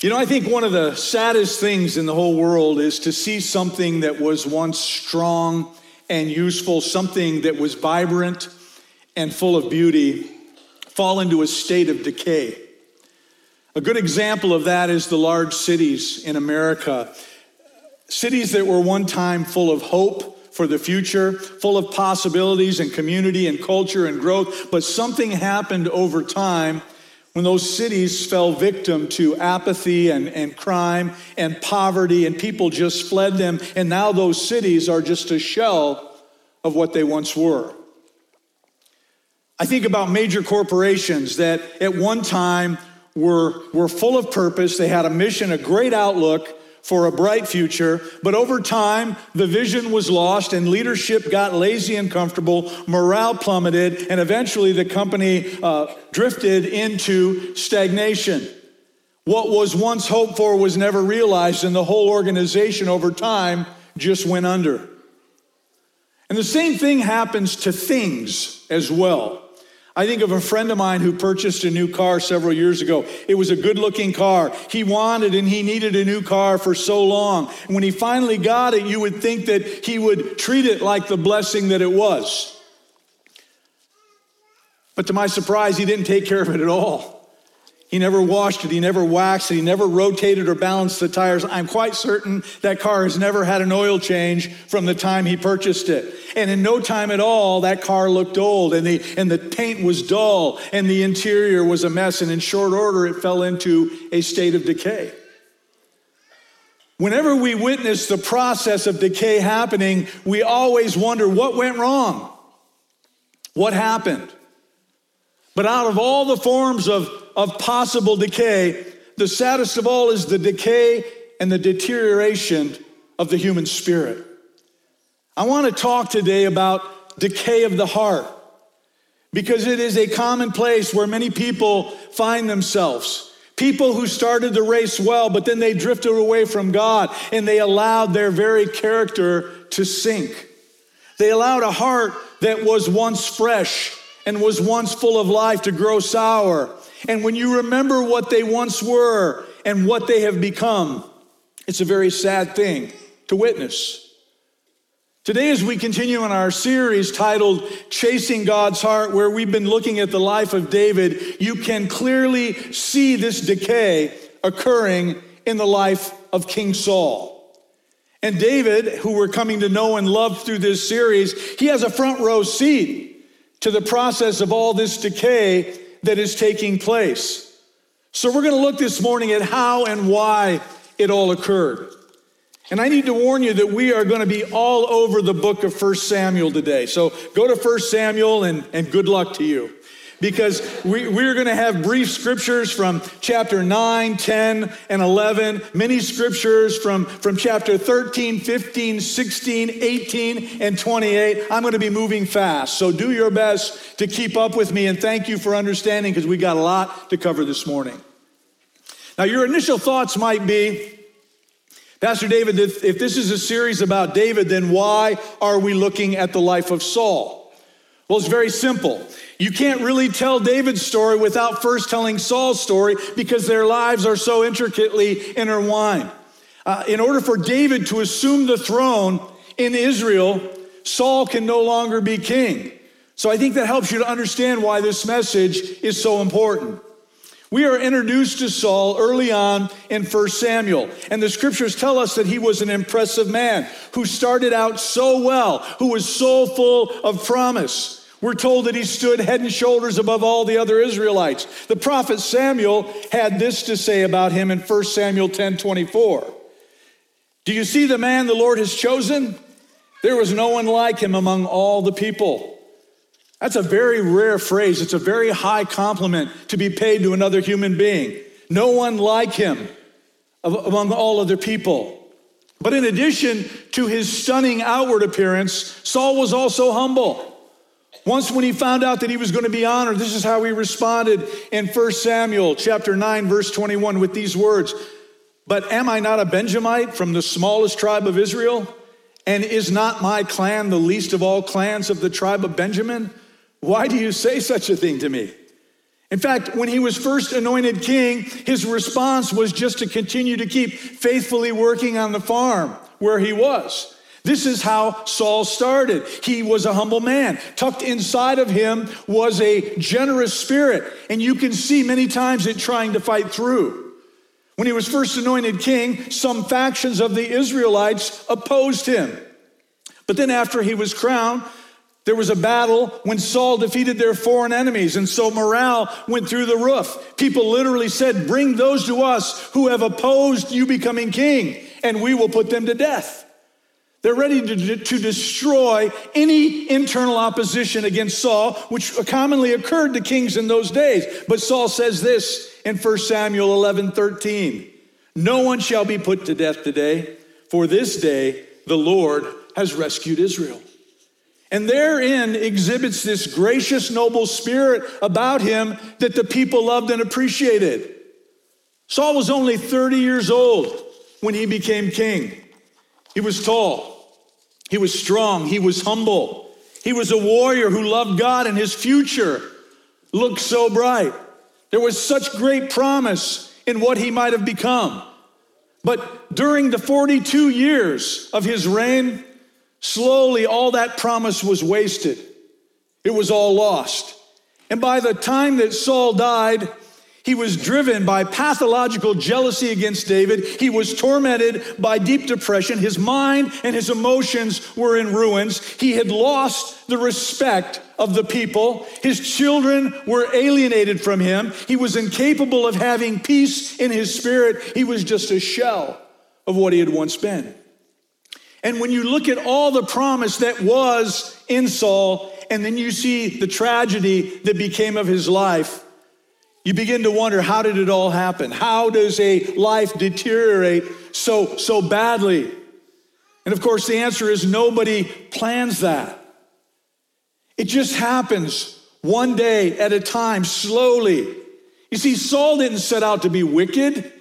You know, I think one of the saddest things in the whole world is to see something that was once strong and useful, something that was vibrant and full of beauty, fall into a state of decay. A good example of that is the large cities in America. Cities that were one time full of hope for the future, full of possibilities and community and culture and growth, but something happened over time when those cities fell victim to apathy and, and crime and poverty, and people just fled them, and now those cities are just a shell of what they once were. I think about major corporations that at one time were, were full of purpose, they had a mission, a great outlook, for a bright future, but over time, the vision was lost and leadership got lazy and comfortable, morale plummeted, and eventually the company uh, drifted into stagnation. What was once hoped for was never realized, and the whole organization over time just went under. And the same thing happens to things as well. I think of a friend of mine who purchased a new car several years ago. It was a good looking car. He wanted and he needed a new car for so long. And when he finally got it, you would think that he would treat it like the blessing that it was. But to my surprise, he didn't take care of it at all. He never washed it, he never waxed it, he never rotated or balanced the tires. I'm quite certain that car has never had an oil change from the time he purchased it. And in no time at all, that car looked old and the, and the paint was dull and the interior was a mess. And in short order, it fell into a state of decay. Whenever we witness the process of decay happening, we always wonder what went wrong? What happened? But out of all the forms of of possible decay, the saddest of all is the decay and the deterioration of the human spirit. I want to talk today about decay of the heart because it is a common place where many people find themselves. People who started the race well, but then they drifted away from God and they allowed their very character to sink. They allowed a heart that was once fresh and was once full of life to grow sour. And when you remember what they once were and what they have become, it's a very sad thing to witness. Today, as we continue in our series titled Chasing God's Heart, where we've been looking at the life of David, you can clearly see this decay occurring in the life of King Saul. And David, who we're coming to know and love through this series, he has a front row seat to the process of all this decay that is taking place. So, we're going to look this morning at how and why it all occurred. And I need to warn you that we are going to be all over the book of 1 Samuel today. So, go to 1 Samuel and, and good luck to you because we, we're going to have brief scriptures from chapter 9, 10, and 11, many scriptures from, from chapter 13, 15, 16, 18, and 28. I'm going to be moving fast, so do your best to keep up with me, and thank you for understanding because we got a lot to cover this morning. Now, your initial thoughts might be, Pastor David, if, if this is a series about David, then why are we looking at the life of Saul? Well, it's very simple. You can't really tell David's story without first telling Saul's story because their lives are so intricately intertwined. Uh, in order for David to assume the throne in Israel, Saul can no longer be king. So I think that helps you to understand why this message is so important. We are introduced to Saul early on in 1 Samuel, and the scriptures tell us that he was an impressive man who started out so well, who was so full of promise. We're told that he stood head and shoulders above all the other Israelites. The prophet Samuel had this to say about him in 1 Samuel 10 24. Do you see the man the Lord has chosen? There was no one like him among all the people. That's a very rare phrase. It's a very high compliment to be paid to another human being. No one like him among all other people. But in addition to his stunning outward appearance, Saul was also humble. Once when he found out that he was going to be honored, this is how he responded in 1 Samuel chapter 9 verse 21 with these words, "But am I not a Benjamite from the smallest tribe of Israel? And is not my clan the least of all clans of the tribe of Benjamin? Why do you say such a thing to me?" In fact, when he was first anointed king, his response was just to continue to keep faithfully working on the farm where he was. This is how Saul started. He was a humble man. Tucked inside of him was a generous spirit, and you can see many times it trying to fight through. When he was first anointed king, some factions of the Israelites opposed him. But then, after he was crowned, there was a battle when Saul defeated their foreign enemies, and so morale went through the roof. People literally said, Bring those to us who have opposed you becoming king, and we will put them to death. They're ready to, to destroy any internal opposition against Saul, which commonly occurred to kings in those days. But Saul says this in 1 Samuel 11 13 No one shall be put to death today, for this day the Lord has rescued Israel. And therein exhibits this gracious, noble spirit about him that the people loved and appreciated. Saul was only 30 years old when he became king. He was tall, he was strong, he was humble, he was a warrior who loved God, and his future looked so bright. There was such great promise in what he might have become. But during the 42 years of his reign, Slowly, all that promise was wasted. It was all lost. And by the time that Saul died, he was driven by pathological jealousy against David. He was tormented by deep depression. His mind and his emotions were in ruins. He had lost the respect of the people. His children were alienated from him. He was incapable of having peace in his spirit. He was just a shell of what he had once been. And when you look at all the promise that was in Saul, and then you see the tragedy that became of his life, you begin to wonder how did it all happen? How does a life deteriorate so, so badly? And of course, the answer is nobody plans that. It just happens one day at a time, slowly. You see, Saul didn't set out to be wicked.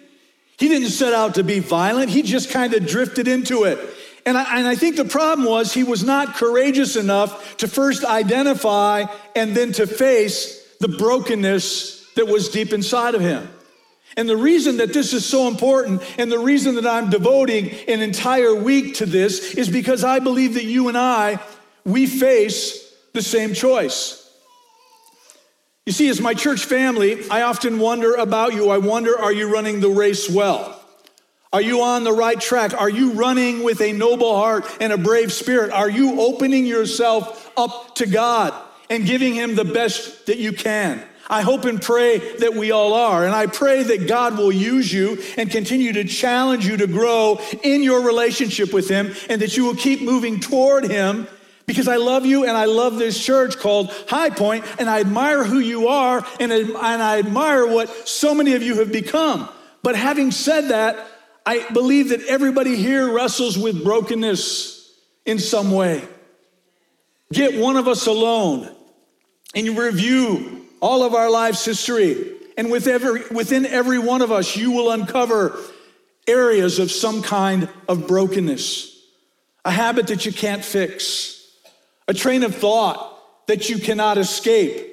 He didn't set out to be violent. He just kind of drifted into it. And I, and I think the problem was he was not courageous enough to first identify and then to face the brokenness that was deep inside of him. And the reason that this is so important and the reason that I'm devoting an entire week to this is because I believe that you and I, we face the same choice. You see, as my church family, I often wonder about you. I wonder, are you running the race well? Are you on the right track? Are you running with a noble heart and a brave spirit? Are you opening yourself up to God and giving Him the best that you can? I hope and pray that we all are. And I pray that God will use you and continue to challenge you to grow in your relationship with Him and that you will keep moving toward Him because I love you and I love this church called High Point and I admire who you are and, and I admire what so many of you have become. But having said that, I believe that everybody here wrestles with brokenness in some way. Get one of us alone and review all of our life's history. And with every, within every one of us, you will uncover areas of some kind of brokenness, a habit that you can't fix, a train of thought that you cannot escape,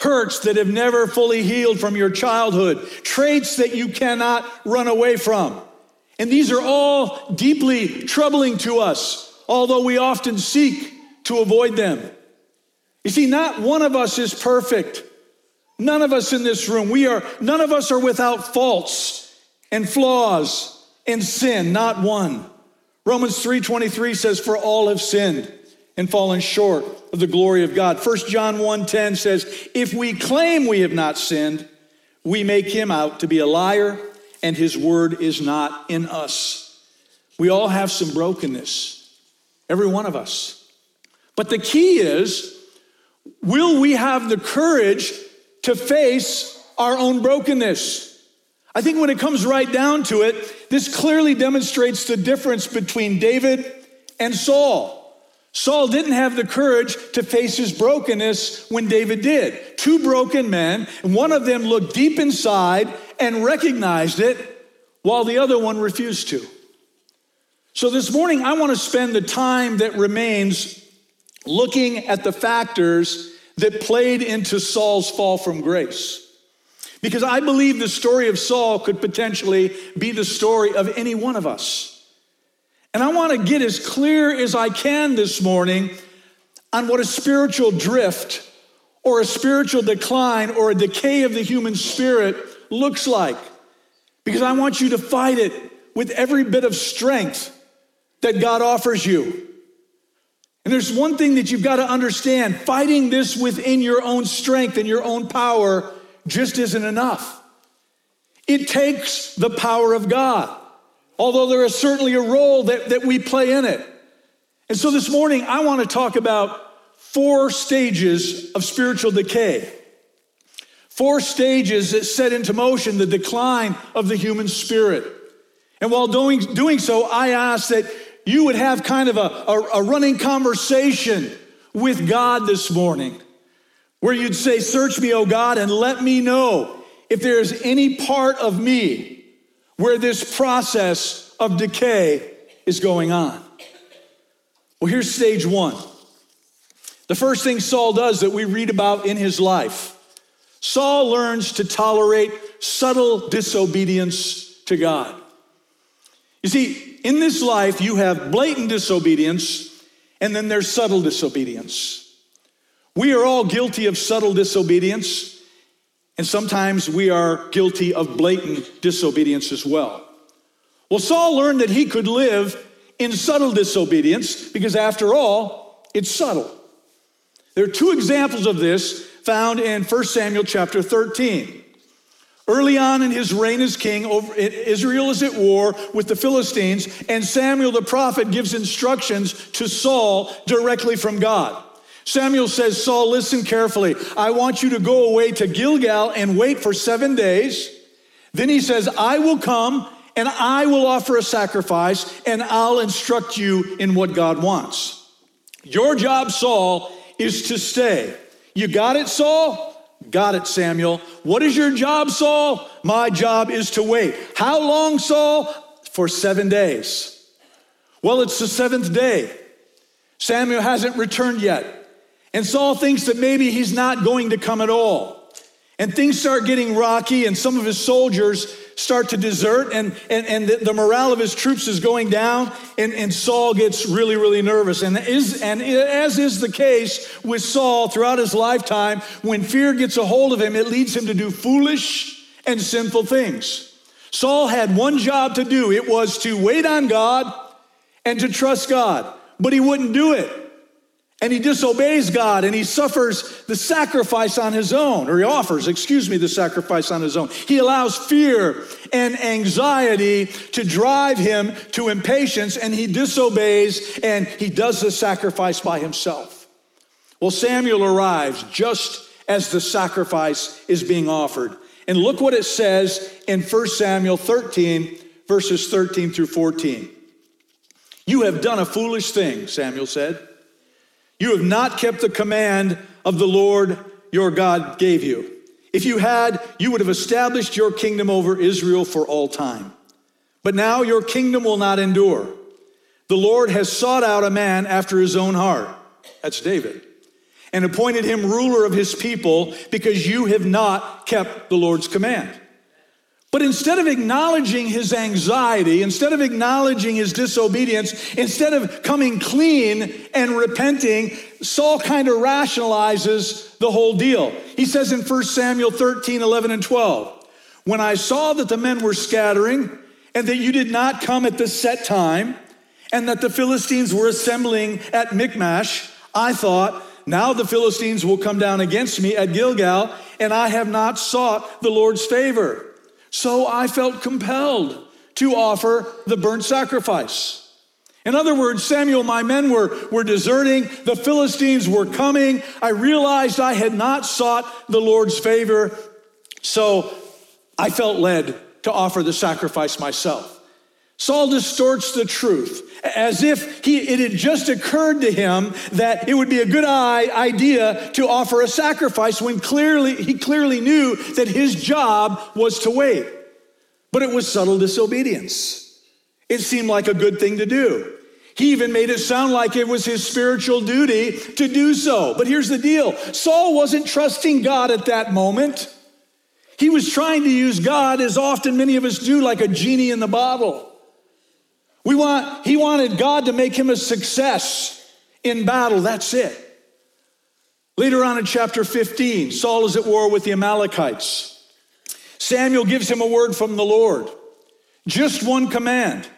hurts that have never fully healed from your childhood, traits that you cannot run away from. And these are all deeply troubling to us, although we often seek to avoid them. You see, not one of us is perfect. None of us in this room, we are, none of us are without faults and flaws and sin, not one. Romans 3:23 says, For all have sinned and fallen short of the glory of God. 1 John 1:10 says, If we claim we have not sinned, we make him out to be a liar and his word is not in us. We all have some brokenness, every one of us. But the key is will we have the courage to face our own brokenness? I think when it comes right down to it, this clearly demonstrates the difference between David and Saul. Saul didn't have the courage to face his brokenness when David did. Two broken men, and one of them looked deep inside and recognized it, while the other one refused to. So this morning, I want to spend the time that remains looking at the factors that played into Saul's fall from grace. Because I believe the story of Saul could potentially be the story of any one of us. And I want to get as clear as I can this morning on what a spiritual drift or a spiritual decline or a decay of the human spirit looks like. Because I want you to fight it with every bit of strength that God offers you. And there's one thing that you've got to understand fighting this within your own strength and your own power just isn't enough. It takes the power of God, although there is certainly a role that, that we play in it. And so this morning, I want to talk about four stages of spiritual decay. Four stages that set into motion the decline of the human spirit. And while doing, doing so, I ask that you would have kind of a, a, a running conversation with God this morning where you'd say, Search me, O God, and let me know if there is any part of me where this process of decay is going on. Well, here's stage one. The first thing Saul does that we read about in his life Saul learns to tolerate subtle disobedience to God. You see, in this life, you have blatant disobedience, and then there's subtle disobedience. We are all guilty of subtle disobedience, and sometimes we are guilty of blatant disobedience as well. Well, Saul learned that he could live in subtle disobedience because, after all, it's subtle. There are two examples of this found in 1 Samuel chapter 13. Early on in his reign as king, Israel is at war with the Philistines, and Samuel the prophet gives instructions to Saul directly from God. Samuel says, Saul, listen carefully. I want you to go away to Gilgal and wait for seven days. Then he says, I will come and I will offer a sacrifice and I'll instruct you in what God wants. Your job, Saul, is to stay. You got it, Saul? Got it, Samuel. What is your job, Saul? My job is to wait. How long, Saul? For seven days. Well, it's the seventh day. Samuel hasn't returned yet. And Saul thinks that maybe he's not going to come at all. And things start getting rocky, and some of his soldiers start to desert, and, and, and the, the morale of his troops is going down, and, and Saul gets really, really nervous. And, is, and as is the case with Saul throughout his lifetime, when fear gets a hold of him, it leads him to do foolish and sinful things. Saul had one job to do it was to wait on God and to trust God, but he wouldn't do it and he disobeys God and he suffers the sacrifice on his own, or he offers, excuse me, the sacrifice on his own. He allows fear and anxiety to drive him to impatience and he disobeys and he does the sacrifice by himself. Well, Samuel arrives just as the sacrifice is being offered. And look what it says in 1 Samuel 13, verses 13 through 14. You have done a foolish thing, Samuel said. You have not kept the command of the Lord your God gave you. If you had, you would have established your kingdom over Israel for all time. But now your kingdom will not endure. The Lord has sought out a man after his own heart. That's David. And appointed him ruler of his people because you have not kept the Lord's command. But instead of acknowledging his anxiety, instead of acknowledging his disobedience, instead of coming clean and repenting, Saul kind of rationalizes the whole deal. He says in 1 Samuel 13, 11, and 12, When I saw that the men were scattering, and that you did not come at the set time, and that the Philistines were assembling at Michmash, I thought, now the Philistines will come down against me at Gilgal, and I have not sought the Lord's favor. So I felt compelled to offer the burnt sacrifice. In other words, Samuel, my men were, were deserting. The Philistines were coming. I realized I had not sought the Lord's favor. So I felt led to offer the sacrifice myself. Saul distorts the truth as if he, it had just occurred to him that it would be a good idea to offer a sacrifice when clearly he clearly knew that his job was to wait. But it was subtle disobedience. It seemed like a good thing to do. He even made it sound like it was his spiritual duty to do so. But here's the deal Saul wasn't trusting God at that moment. He was trying to use God as often many of us do, like a genie in the bottle. We want, he wanted God to make him a success in battle. That's it. Later on in chapter 15, Saul is at war with the Amalekites. Samuel gives him a word from the Lord. Just one command.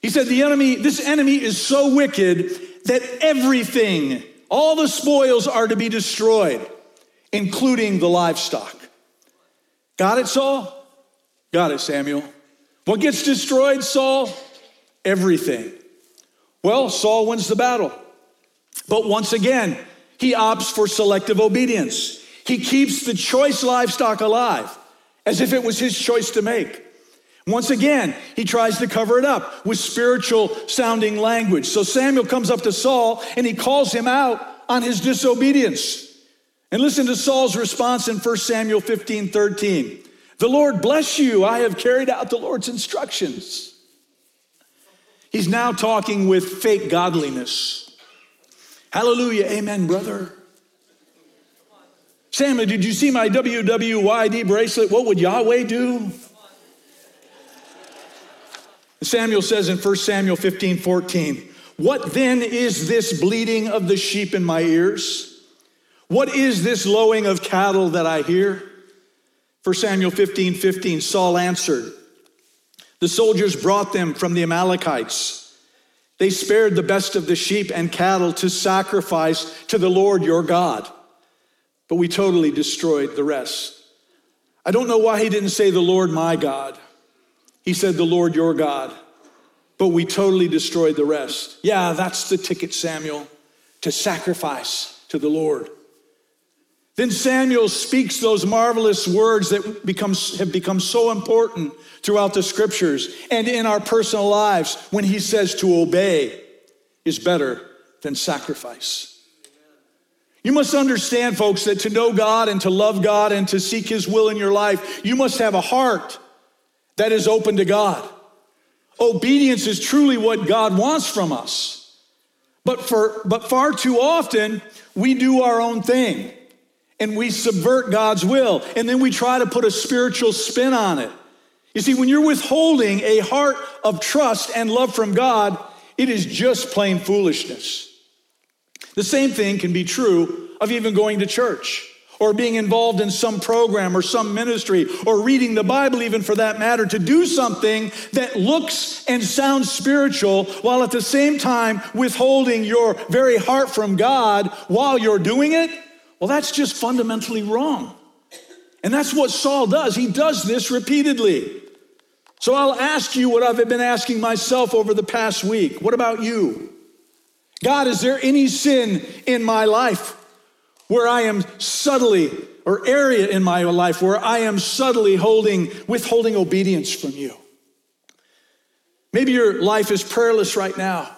He said, The enemy, this enemy is so wicked that everything, all the spoils are to be destroyed, including the livestock. Got it, Saul? Got it, Samuel. What gets destroyed, Saul? Everything. Well, Saul wins the battle. But once again, he opts for selective obedience. He keeps the choice livestock alive as if it was his choice to make. Once again, he tries to cover it up with spiritual sounding language. So Samuel comes up to Saul and he calls him out on his disobedience. And listen to Saul's response in 1 Samuel 15 13. The Lord bless you. I have carried out the Lord's instructions. He's now talking with fake godliness. Hallelujah. Amen, brother. Samuel, did you see my WWYD bracelet? What would Yahweh do? Samuel says in 1 Samuel 15 14, What then is this bleating of the sheep in my ears? What is this lowing of cattle that I hear? 1 Samuel 15 15, Saul answered, The soldiers brought them from the Amalekites. They spared the best of the sheep and cattle to sacrifice to the Lord your God, but we totally destroyed the rest. I don't know why he didn't say the Lord my God. He said, The Lord your God. But we totally destroyed the rest. Yeah, that's the ticket, Samuel, to sacrifice to the Lord. Then Samuel speaks those marvelous words that becomes, have become so important throughout the scriptures and in our personal lives when he says to obey is better than sacrifice. You must understand, folks, that to know God and to love God and to seek his will in your life, you must have a heart that is open to God. Obedience is truly what God wants from us. But, for, but far too often, we do our own thing and we subvert God's will. And then we try to put a spiritual spin on it. You see, when you're withholding a heart of trust and love from God, it is just plain foolishness. The same thing can be true of even going to church or being involved in some program or some ministry or reading the Bible, even for that matter, to do something that looks and sounds spiritual while at the same time withholding your very heart from God while you're doing it, well, that's just fundamentally wrong. And that's what Saul does. He does this repeatedly. So I'll ask you what I've been asking myself over the past week. What about you? God, is there any sin in my life where I am subtly, or area in my life where I am subtly holding, withholding obedience from you. Maybe your life is prayerless right now,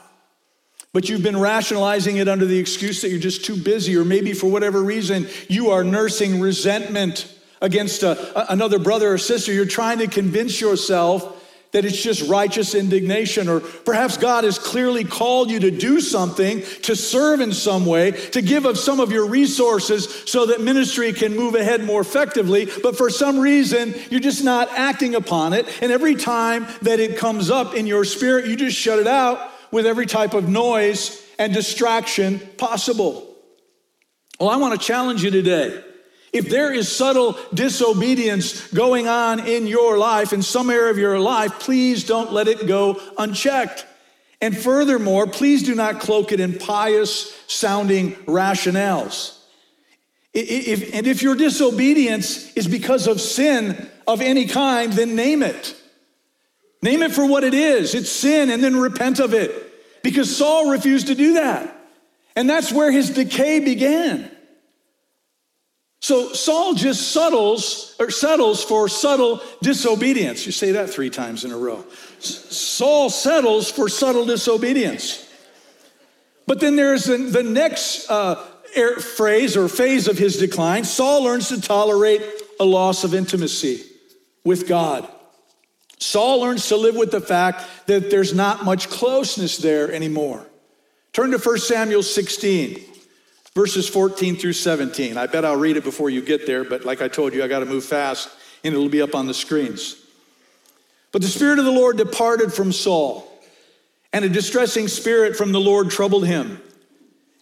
but you've been rationalizing it under the excuse that you're just too busy, or maybe for whatever reason you are nursing resentment against a, another brother or sister. You're trying to convince yourself that it's just righteous indignation, or perhaps God has clearly called you to do something, to serve in some way, to give up some of your resources so that ministry can move ahead more effectively. But for some reason, you're just not acting upon it. And every time that it comes up in your spirit, you just shut it out with every type of noise and distraction possible. Well, I want to challenge you today. If there is subtle disobedience going on in your life, in some area of your life, please don't let it go unchecked. And furthermore, please do not cloak it in pious sounding rationales. If, and if your disobedience is because of sin of any kind, then name it. Name it for what it is. It's sin, and then repent of it. Because Saul refused to do that. And that's where his decay began. So Saul just settles or settles for subtle disobedience. You say that three times in a row. Saul settles for subtle disobedience. But then there's the, the next uh, phrase or phase of his decline. Saul learns to tolerate a loss of intimacy with God. Saul learns to live with the fact that there's not much closeness there anymore. Turn to 1 Samuel 16 verses 14 through 17. I bet I'll read it before you get there, but like I told you, I got to move fast and it'll be up on the screens. But the Spirit of the Lord departed from Saul, and a distressing spirit from the Lord troubled him.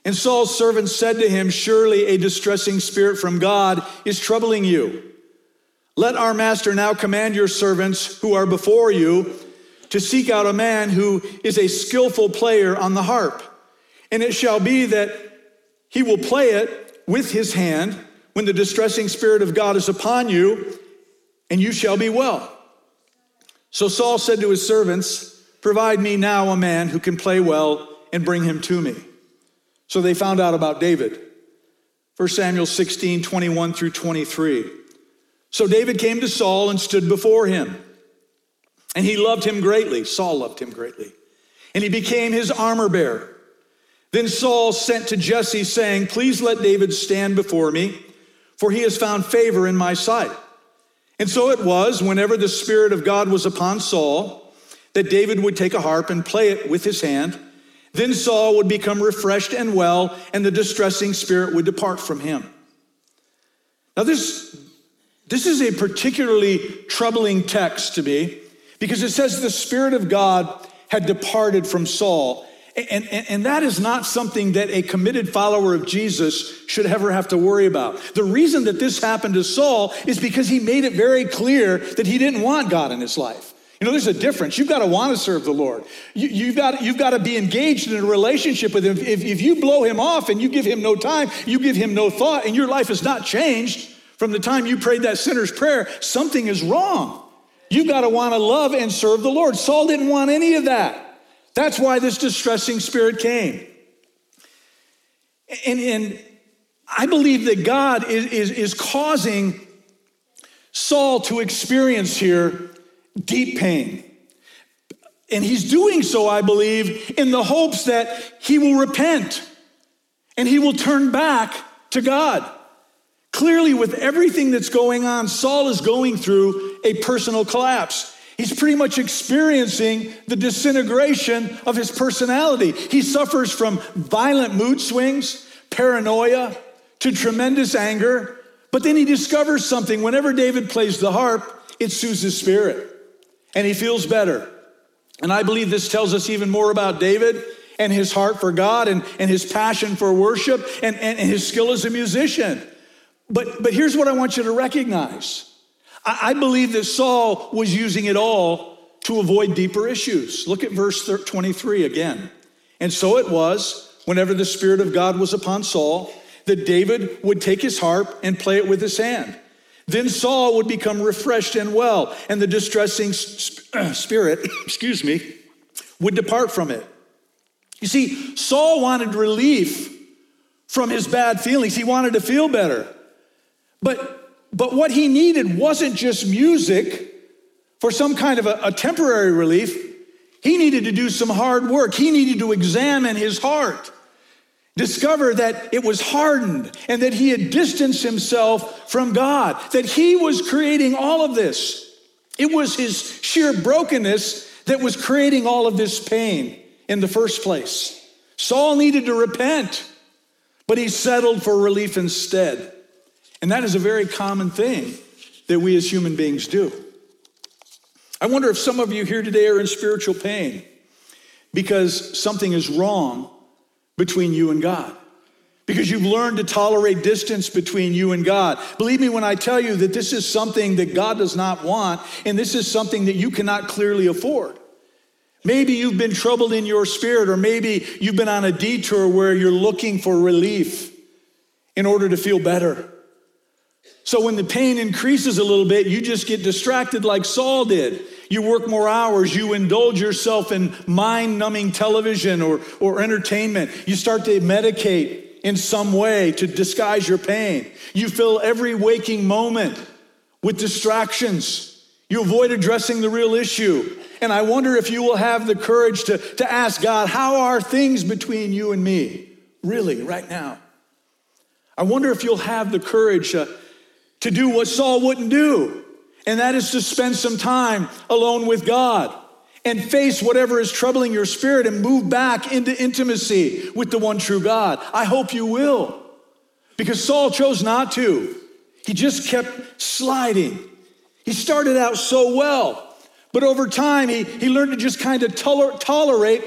And Saul's servants said to him, Surely a distressing spirit from God is troubling you. Let our master now command your servants who are before you to seek out a man who is a skillful player on the harp. And it shall be that he will play it with his hand when the distressing spirit of God is upon you, and you shall be well. So Saul said to his servants, Provide me now a man who can play well and bring him to me. So they found out about David. 1 Samuel 16, 21 through 23. So David came to Saul and stood before him. And he loved him greatly. Saul loved him greatly. And he became his armor bearer. Then Saul sent to Jesse, saying, Please let David stand before me, for he has found favor in my sight. And so it was, whenever the Spirit of God was upon Saul, that David would take a harp and play it with his hand then Saul would become refreshed and well, and the distressing spirit would depart from him. Now, this, this is a particularly troubling text to me because it says the Spirit of God had departed from Saul. And, and, and, that is not something that a committed follower of Jesus should ever have to worry about. The reason that this happened to Saul is because he made it very clear that he didn't want God in his life. You know, there's a difference. You've got to want to serve the Lord. You, have got, you've got to be engaged in a relationship with Him. If, if you blow Him off and you give Him no time, you give Him no thought, and your life is not changed from the time you prayed that sinner's prayer, something is wrong. You've got to want to love and serve the Lord. Saul didn't want any of that. That's why this distressing spirit came. And, and I believe that God is, is, is causing Saul to experience here deep pain. And he's doing so, I believe, in the hopes that he will repent and he will turn back to God. Clearly, with everything that's going on, Saul is going through a personal collapse. He's pretty much experiencing the disintegration of his personality. He suffers from violent mood swings, paranoia, to tremendous anger. But then he discovers something. Whenever David plays the harp, it soothes his spirit and he feels better. And I believe this tells us even more about David and his heart for God and, and his passion for worship and, and, and his skill as a musician. But, but here's what I want you to recognize I, I believe that Saul was using it all to avoid deeper issues. Look at verse 23 again. And so it was, whenever the Spirit of God was upon Saul, that David would take his harp and play it with his hand. Then Saul would become refreshed and well, and the distressing spirit, excuse me, would depart from it. You see, Saul wanted relief from his bad feelings. He wanted to feel better. But, but what he needed wasn't just music for some kind of a, a temporary relief. He needed to do some hard work. He needed to examine his heart discover that it was hardened and that he had distanced himself from God, that he was creating all of this. It was his sheer brokenness that was creating all of this pain in the first place. Saul needed to repent, but he settled for relief instead. And that is a very common thing that we as human beings do. I wonder if some of you here today are in spiritual pain because something is wrong between you and God because you've learned to tolerate distance between you and God. Believe me when I tell you that this is something that God does not want, and this is something that you cannot clearly afford. Maybe you've been troubled in your spirit, or maybe you've been on a detour where you're looking for relief in order to feel better. So when the pain increases a little bit, you just get distracted like Saul did. You work more hours, you indulge yourself in mind numbing television or, or entertainment. You start to medicate in some way to disguise your pain. You fill every waking moment with distractions. You avoid addressing the real issue. And I wonder if you will have the courage to, to ask God, how are things between you and me? Really, right now. I wonder if you'll have the courage uh, to do what Saul wouldn't do, and that is to spend some time alone with God and face whatever is troubling your spirit and move back into intimacy with the one true God. I hope you will, because Saul chose not to. He just kept sliding. He started out so well, but over time, he, he learned to just kind of toler- tolerate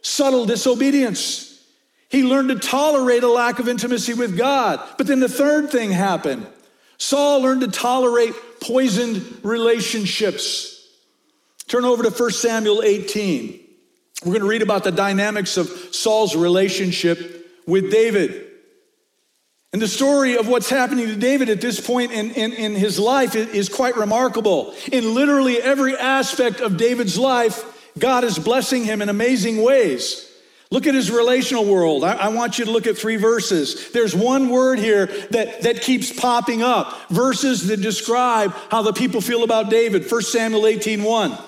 subtle disobedience. He learned to tolerate a lack of intimacy with God. But then the third thing happened Saul learned to tolerate poisoned relationships. Turn over to 1 Samuel 18. We're going to read about the dynamics of Saul's relationship with David. And the story of what's happening to David at this point in, in, in his life is quite remarkable. In literally every aspect of David's life, God is blessing him in amazing ways. Look at his relational world. I, I, want you to look at three verses. There's one word here that, that keeps popping up. Verses that describe how the people feel about David. 1 Samuel 18 1.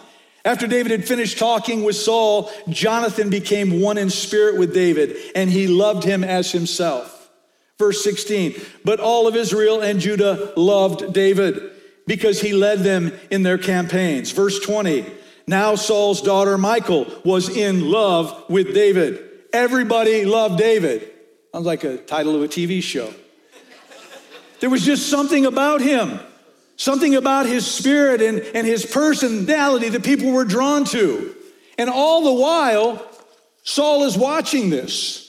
After David had finished talking with Saul, Jonathan became one in spirit with David, and he loved him as himself. Verse 16, but all of Israel and Judah loved David because he led them in their campaigns. Verse 20, now Saul's daughter Michal was in love with David. Everybody loved David. Sounds like a title of a TV show. There was just something about him, something about his spirit and, and his personality that people were drawn to. And all the while, Saul is watching this.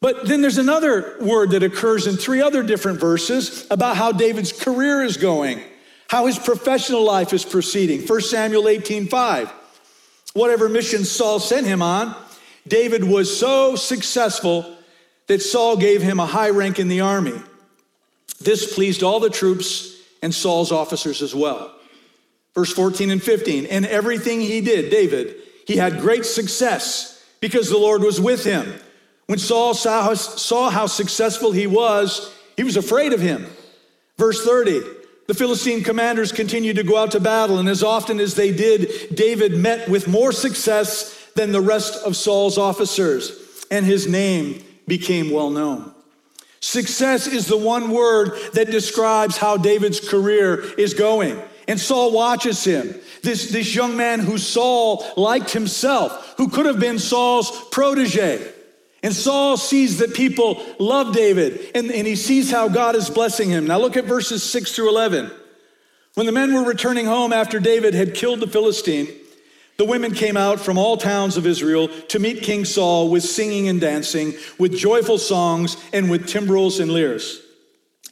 But then there's another word that occurs in three other different verses about how David's career is going how his professional life is proceeding. 1 Samuel 18 5. Whatever mission Saul sent him on, David was so successful that Saul gave him a high rank in the army. This pleased all the troops and Saul's officers as well. Verse 14 and 15. In everything he did, David, he had great success because the Lord was with him. When Saul saw, saw how successful he was, he was afraid of him. Verse 30 the Philistine commanders continued to go out to battle, and as often as they did, David met with more success than the rest of Saul's officers, and his name became well known. Success is the one word that describes how David's career is going. And Saul watches him. This, this young man who Saul liked himself, who could have been Saul's protege. And Saul sees that people love David and, and he sees how God is blessing him. Now look at verses 6 through 11. When the men were returning home after David had killed the Philistine, the women came out from all towns of Israel to meet King Saul with singing and dancing, with joyful songs, and with timbrels and lyres.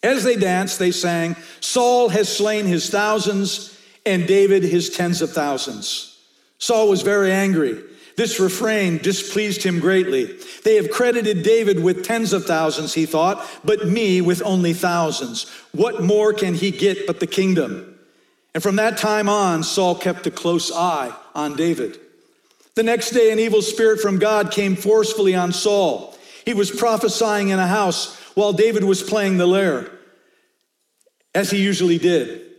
As they danced, they sang, Saul has slain his thousands, and David his tens of thousands. Saul was very angry this refrain displeased him greatly. They have credited David with tens of thousands, he thought, but me with only thousands. What more can he get but the kingdom? And from that time on, Saul kept a close eye on David. The next day, an evil spirit from God came forcefully on Saul. He was prophesying in a house while David was playing the lyre, as he usually did.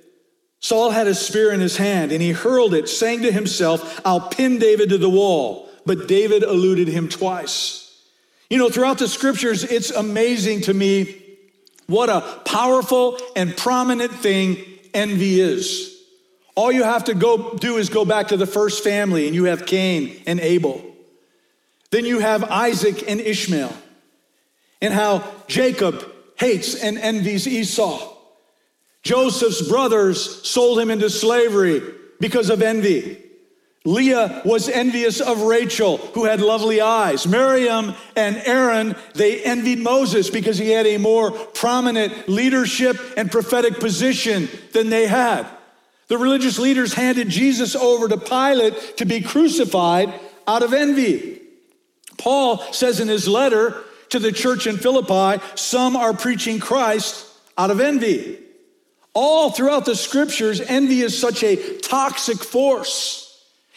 Saul had a spear in his hand and he hurled it, saying to himself, I'll pin David to the wall. But David eluded him twice. You know, throughout the scriptures, it's amazing to me what a powerful and prominent thing envy is. All you have to go do is go back to the first family, and you have Cain and Abel. Then you have Isaac and Ishmael, and how Jacob hates and envies Esau. Joseph's brothers sold him into slavery because of envy. Leah was envious of Rachel, who had lovely eyes. Miriam and Aaron, they envied Moses because he had a more prominent leadership and prophetic position than they had. The religious leaders handed Jesus over to Pilate to be crucified out of envy. Paul says in his letter to the church in Philippi, some are preaching Christ out of envy. All throughout the scriptures, envy is such a toxic force.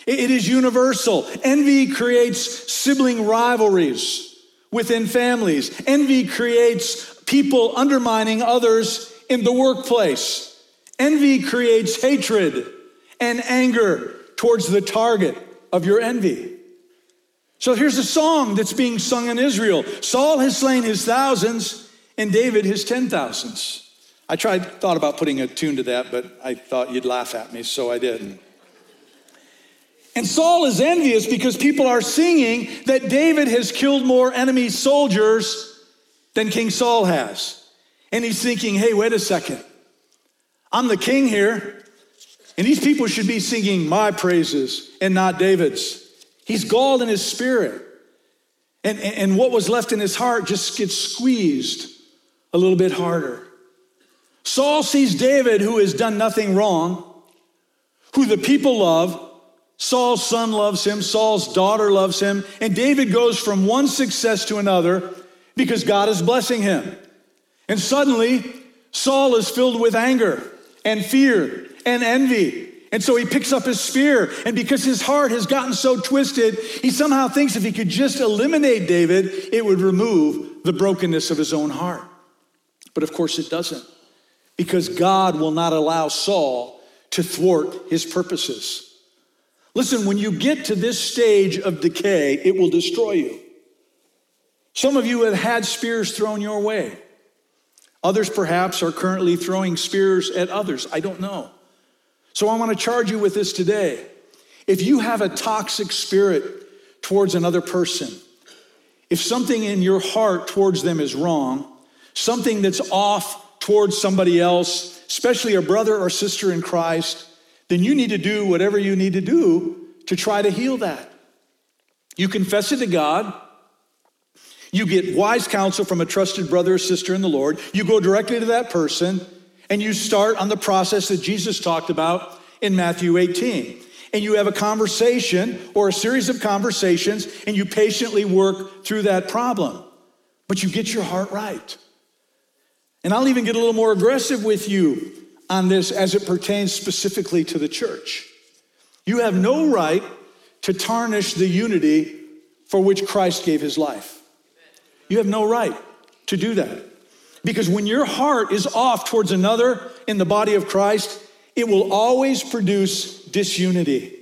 It is universal. Envy creates sibling rivalries within families. Envy creates people undermining others in the workplace. Envy creates hatred and anger towards the target of your envy. So here's a song that's being sung in Israel Saul has slain his thousands, and David his ten thousands. I tried, thought about putting a tune to that, but I thought you'd laugh at me, so I didn't. And Saul is envious because people are singing that David has killed more enemy soldiers than King Saul has. And he's thinking, hey, wait a second. I'm the king here, and these people should be singing my praises and not David's. He's galled in his spirit. And, and what was left in his heart just gets squeezed a little bit harder. Saul sees David, who has done nothing wrong, who the people love. Saul's son loves him, Saul's daughter loves him, and David goes from one success to another because God is blessing him. And suddenly, Saul is filled with anger and fear and envy. And so he picks up his spear, and because his heart has gotten so twisted, he somehow thinks if he could just eliminate David, it would remove the brokenness of his own heart. But of course, it doesn't, because God will not allow Saul to thwart his purposes. Listen, when you get to this stage of decay, it will destroy you. Some of you have had spears thrown your way. Others, perhaps, are currently throwing spears at others. I don't know. So I want to charge you with this today. If you have a toxic spirit towards another person, if something in your heart towards them is wrong, something that's off towards somebody else, especially a brother or sister in Christ, then you need to do whatever you need to do to try to heal that. You confess it to God. You get wise counsel from a trusted brother or sister in the Lord. You go directly to that person and you start on the process that Jesus talked about in Matthew 18. And you have a conversation or a series of conversations and you patiently work through that problem. But you get your heart right. And I'll even get a little more aggressive with you on this as it pertains specifically to the church. You have no right to tarnish the unity for which Christ gave his life. You have no right to do that. Because when your heart is off towards another in the body of Christ, it will always produce disunity.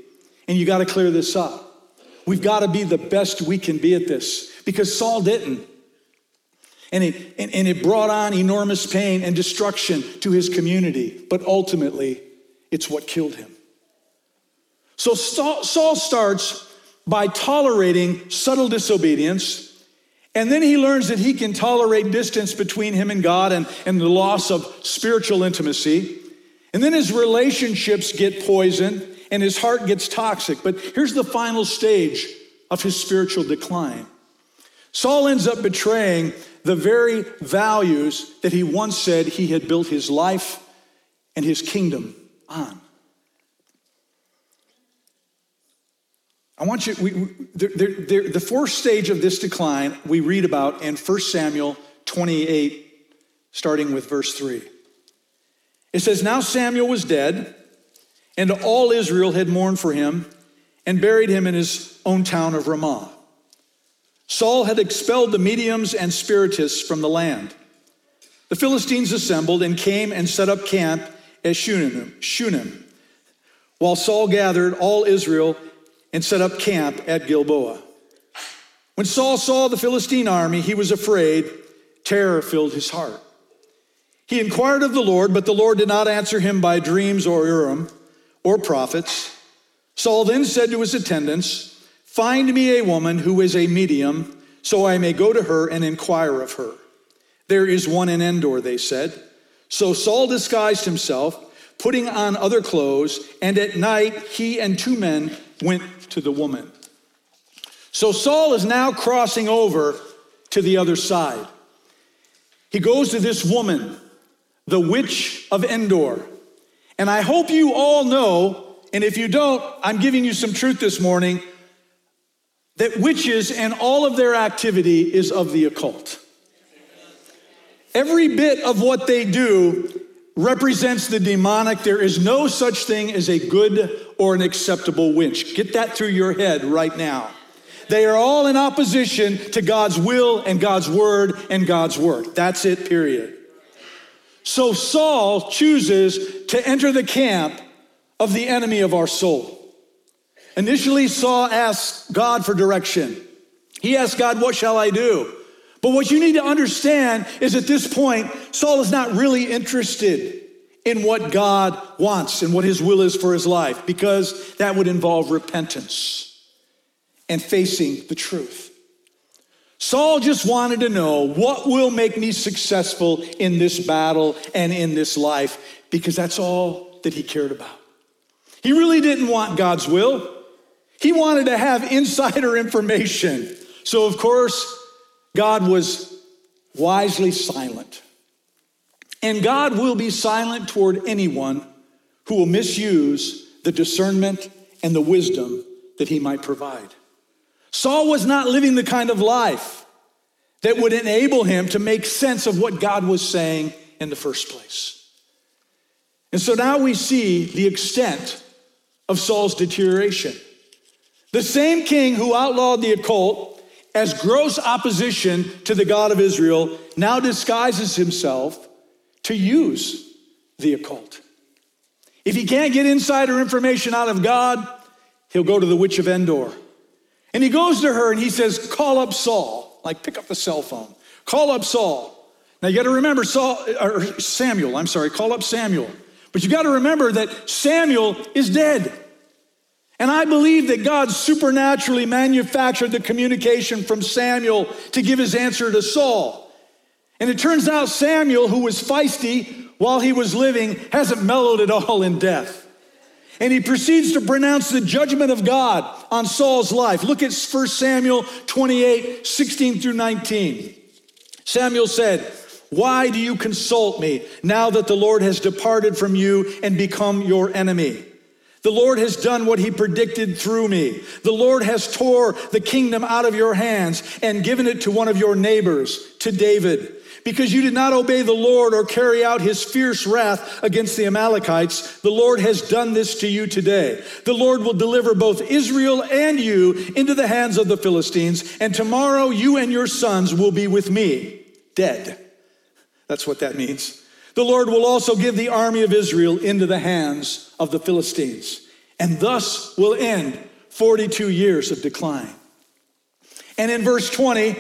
And you got to clear this up. We've got to be the best we can be at this because Saul didn't. And it, and, and it brought on enormous pain and destruction to his community, but ultimately, it's what killed him. So Saul starts by tolerating subtle disobedience and then he learns that he can tolerate distance between him and God and, and the loss of spiritual intimacy. And then his relationships get poisoned and his heart gets toxic. But here's the final stage of his spiritual decline Saul ends up betraying the very values that he once said he had built his life and his kingdom on. I want you, we, the fourth stage of this decline we read about in 1 Samuel 28, starting with verse 3. It says, Now Samuel was dead, and all Israel had mourned for him and buried him in his own town of Ramah. Saul had expelled the mediums and spiritists from the land. The Philistines assembled and came and set up camp at Shunem, while Saul gathered all Israel and set up camp at Gilboa. When Saul saw the Philistine army, he was afraid. Terror filled his heart. He inquired of the Lord, but the Lord did not answer him by dreams or Urim or prophets. Saul then said to his attendants, Find me a woman who is a medium, so I may go to her and inquire of her. There is one in Endor, they said. So Saul disguised himself, putting on other clothes, and at night he and two men went to the woman. So Saul is now crossing over to the other side. He goes to this woman, the witch of Endor. And I hope you all know, and if you don't, I'm giving you some truth this morning, that witches and all of their activity is of the occult. Every bit of what they do represents the demonic. There is no such thing as a good or an acceptable witch. Get that through your head right now. They are all in opposition to God's will and God's word and God's work. That's it, period. So Saul chooses to enter the camp of the enemy of our soul. Initially, Saul asked God for direction. He asked God, What shall I do? But what you need to understand is at this point, Saul is not really interested in what God wants and what his will is for his life, because that would involve repentance and facing the truth. Saul just wanted to know what will make me successful in this battle and in this life. because that's all that he cared about. He really didn't want God's will. He wanted to have insider information. So, of course, God was wisely silent. And God will be silent toward anyone who will misuse the discernment and the wisdom that he might provide. Saul was not living the kind of life that would enable him to make sense of what God was saying in the first place. And so now we see the extent of Saul's deterioration. The same king who outlawed the occult as gross opposition to the God of Israel now disguises himself to use the occult. If he can't get insider information out of God, he'll go to the witch of Endor. And he goes to her and he says, Call up Saul. Like, pick up the cell phone. Call up Saul. Now you got to remember Saul, or Samuel, I'm sorry, call up Samuel. But you got to remember that Samuel is dead. And I believe that God supernaturally manufactured the communication from Samuel to give his answer to Saul. And it turns out Samuel, who was feisty while he was living, hasn't mellowed at all in death. And he proceeds to pronounce the judgment of God on Saul's life. Look at 1 Samuel 28 16 through 19. Samuel said, Why do you consult me now that the Lord has departed from you and become your enemy? The Lord has done what he predicted through me. The Lord has tore the kingdom out of your hands and given it to one of your neighbors, to David. Because you did not obey the Lord or carry out his fierce wrath against the Amalekites, the Lord has done this to you today. The Lord will deliver both Israel and you into the hands of the Philistines, and tomorrow you and your sons will be with me, dead. That's what that means. The Lord will also give the army of Israel into the hands of the Philistines, and thus will end 42 years of decline. And in verse 20,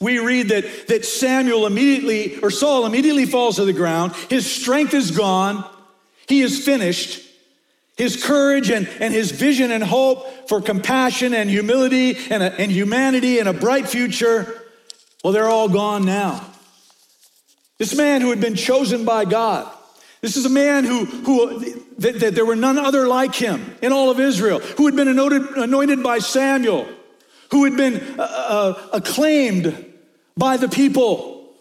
we read that, that Samuel immediately, or Saul immediately falls to the ground. His strength is gone. He is finished. His courage and, and his vision and hope for compassion and humility and, a, and humanity and a bright future, well, they're all gone now. This man who had been chosen by God. This is a man who, who that, that there were none other like him in all of Israel, who had been anointed, anointed by Samuel, who had been uh, uh, acclaimed by the people,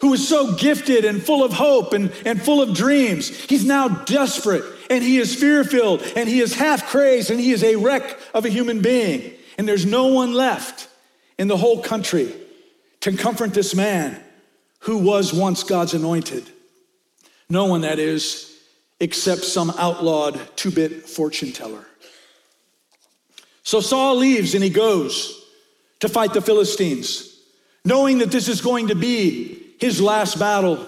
who was so gifted and full of hope and, and full of dreams. He's now desperate and he is fear filled and he is half crazed and he is a wreck of a human being. And there's no one left in the whole country to comfort this man who was once God's anointed. No one, that is, except some outlawed two bit fortune teller. So Saul leaves and he goes to fight the Philistines, knowing that this is going to be his last battle.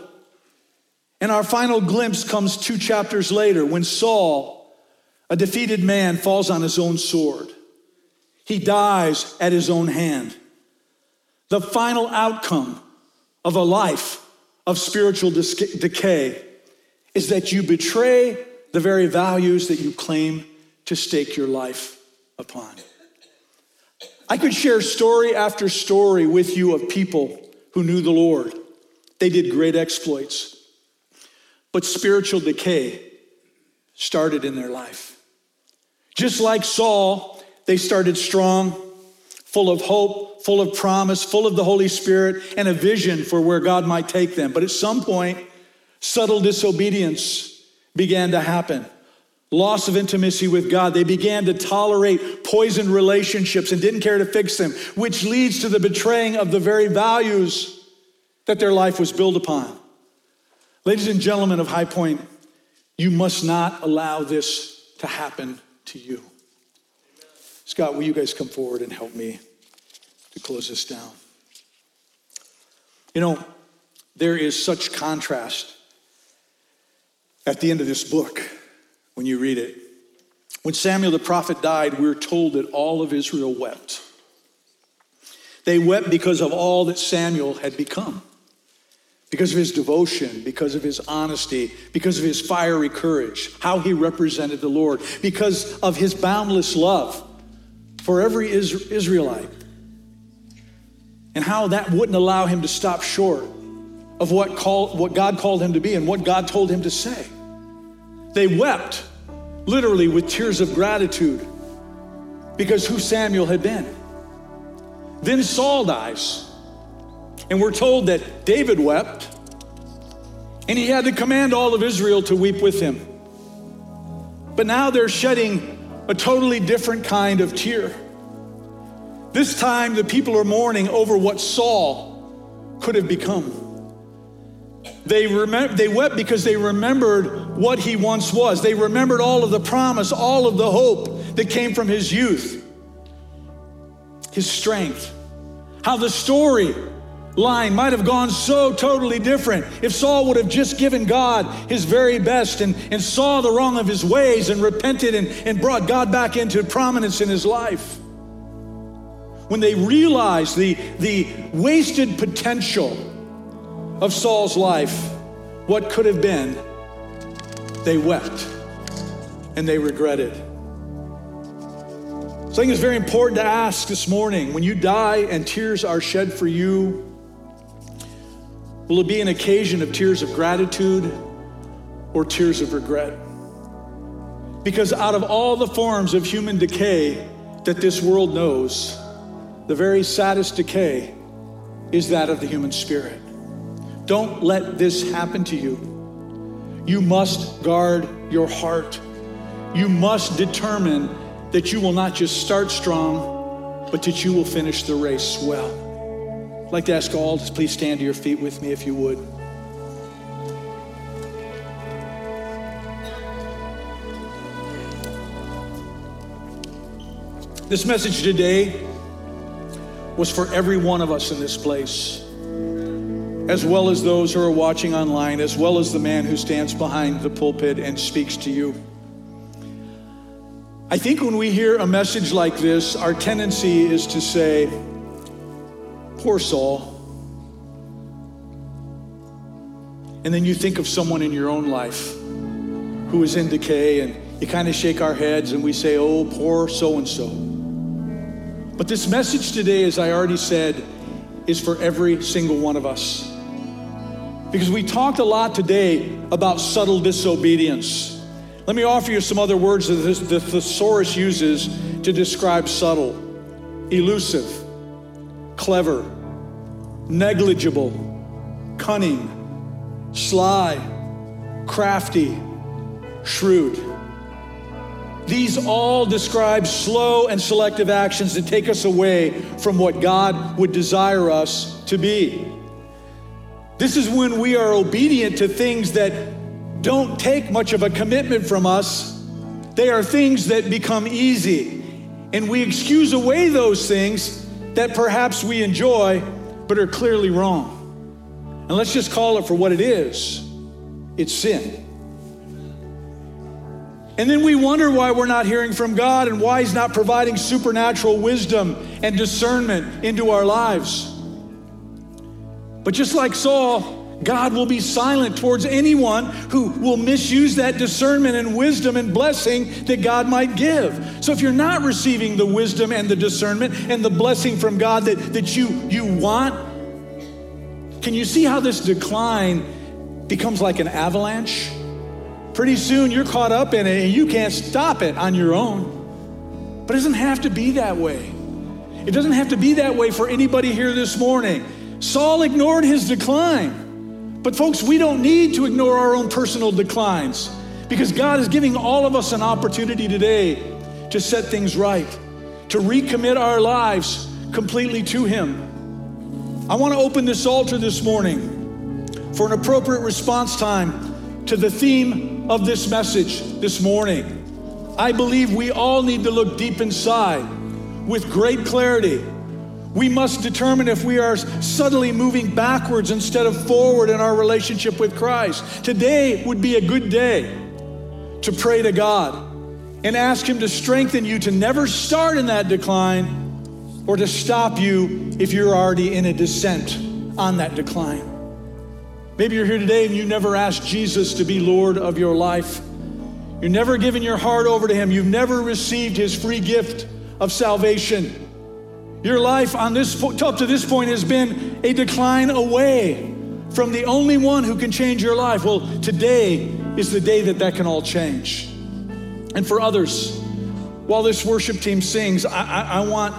And our final glimpse comes two chapters later when Saul, a defeated man, falls on his own sword. He dies at his own hand. The final outcome of a life of spiritual decay is that you betray the very values that you claim to stake your life upon. I could share story after story with you of people who knew the Lord. They did great exploits, but spiritual decay started in their life. Just like Saul, they started strong, full of hope, full of promise, full of the Holy Spirit, and a vision for where God might take them. But at some point, subtle disobedience began to happen. Loss of intimacy with God. They began to tolerate poisoned relationships and didn't care to fix them, which leads to the betraying of the very values that their life was built upon. Ladies and gentlemen of High Point, you must not allow this to happen to you. Scott, will you guys come forward and help me to close this down? You know, there is such contrast at the end of this book when you read it. When Samuel the prophet died, we're told that all of Israel wept. They wept because of all that Samuel had become, because of his devotion, because of his honesty, because of his fiery courage, how he represented the Lord, because of his boundless love for every Israelite. And how that wouldn't allow him to stop short of what, call, what God called him to be and what God told him to say. They wept, literally, with tears of gratitude because who Samuel had been. Then Saul dies, and we're told that David wept, and he had to command all of Israel to weep with him. But now they're shedding a totally different kind of tear. This time, the people are mourning over what Saul could have become. They, remem- they wept because they remembered what he once was. They remembered all of the promise, all of the hope that came from his youth, his strength. How the story line might have gone so totally different if Saul would have just given God his very best and, and saw the wrong of his ways and repented and, and brought God back into prominence in his life. When they realized the, the wasted potential of Saul's life, what could have been, they wept and they regretted. So I think it's very important to ask this morning when you die and tears are shed for you, will it be an occasion of tears of gratitude or tears of regret? Because out of all the forms of human decay that this world knows, the very saddest decay is that of the human spirit. Don't let this happen to you. You must guard your heart. You must determine that you will not just start strong, but that you will finish the race well. I'd like to ask all to please stand to your feet with me if you would. This message today was for every one of us in this place as well as those who are watching online, as well as the man who stands behind the pulpit and speaks to you. I think when we hear a message like this, our tendency is to say, Poor Saul. And then you think of someone in your own life who is in decay, and you kind of shake our heads and we say, Oh, poor so and so. But this message today, as I already said, is for every single one of us. Because we talked a lot today about subtle disobedience. Let me offer you some other words that the thesaurus uses to describe subtle elusive, clever, negligible, cunning, sly, crafty, shrewd. These all describe slow and selective actions that take us away from what God would desire us to be. This is when we are obedient to things that don't take much of a commitment from us. They are things that become easy. And we excuse away those things that perhaps we enjoy but are clearly wrong. And let's just call it for what it is it's sin. And then we wonder why we're not hearing from God and why He's not providing supernatural wisdom and discernment into our lives. But just like Saul, God will be silent towards anyone who will misuse that discernment and wisdom and blessing that God might give. So if you're not receiving the wisdom and the discernment and the blessing from God that, that you, you want, can you see how this decline becomes like an avalanche? Pretty soon you're caught up in it and you can't stop it on your own. But it doesn't have to be that way. It doesn't have to be that way for anybody here this morning. Saul ignored his decline. But, folks, we don't need to ignore our own personal declines because God is giving all of us an opportunity today to set things right, to recommit our lives completely to Him. I want to open this altar this morning for an appropriate response time to the theme of this message this morning. I believe we all need to look deep inside with great clarity we must determine if we are subtly moving backwards instead of forward in our relationship with Christ. Today would be a good day to pray to God and ask Him to strengthen you to never start in that decline or to stop you if you're already in a descent on that decline. Maybe you're here today and you never asked Jesus to be Lord of your life. You've never given your heart over to Him. You've never received His free gift of salvation. Your life on this up to this point has been a decline away from the only one who can change your life. Well, today is the day that that can all change. And for others, while this worship team sings, I, I, I want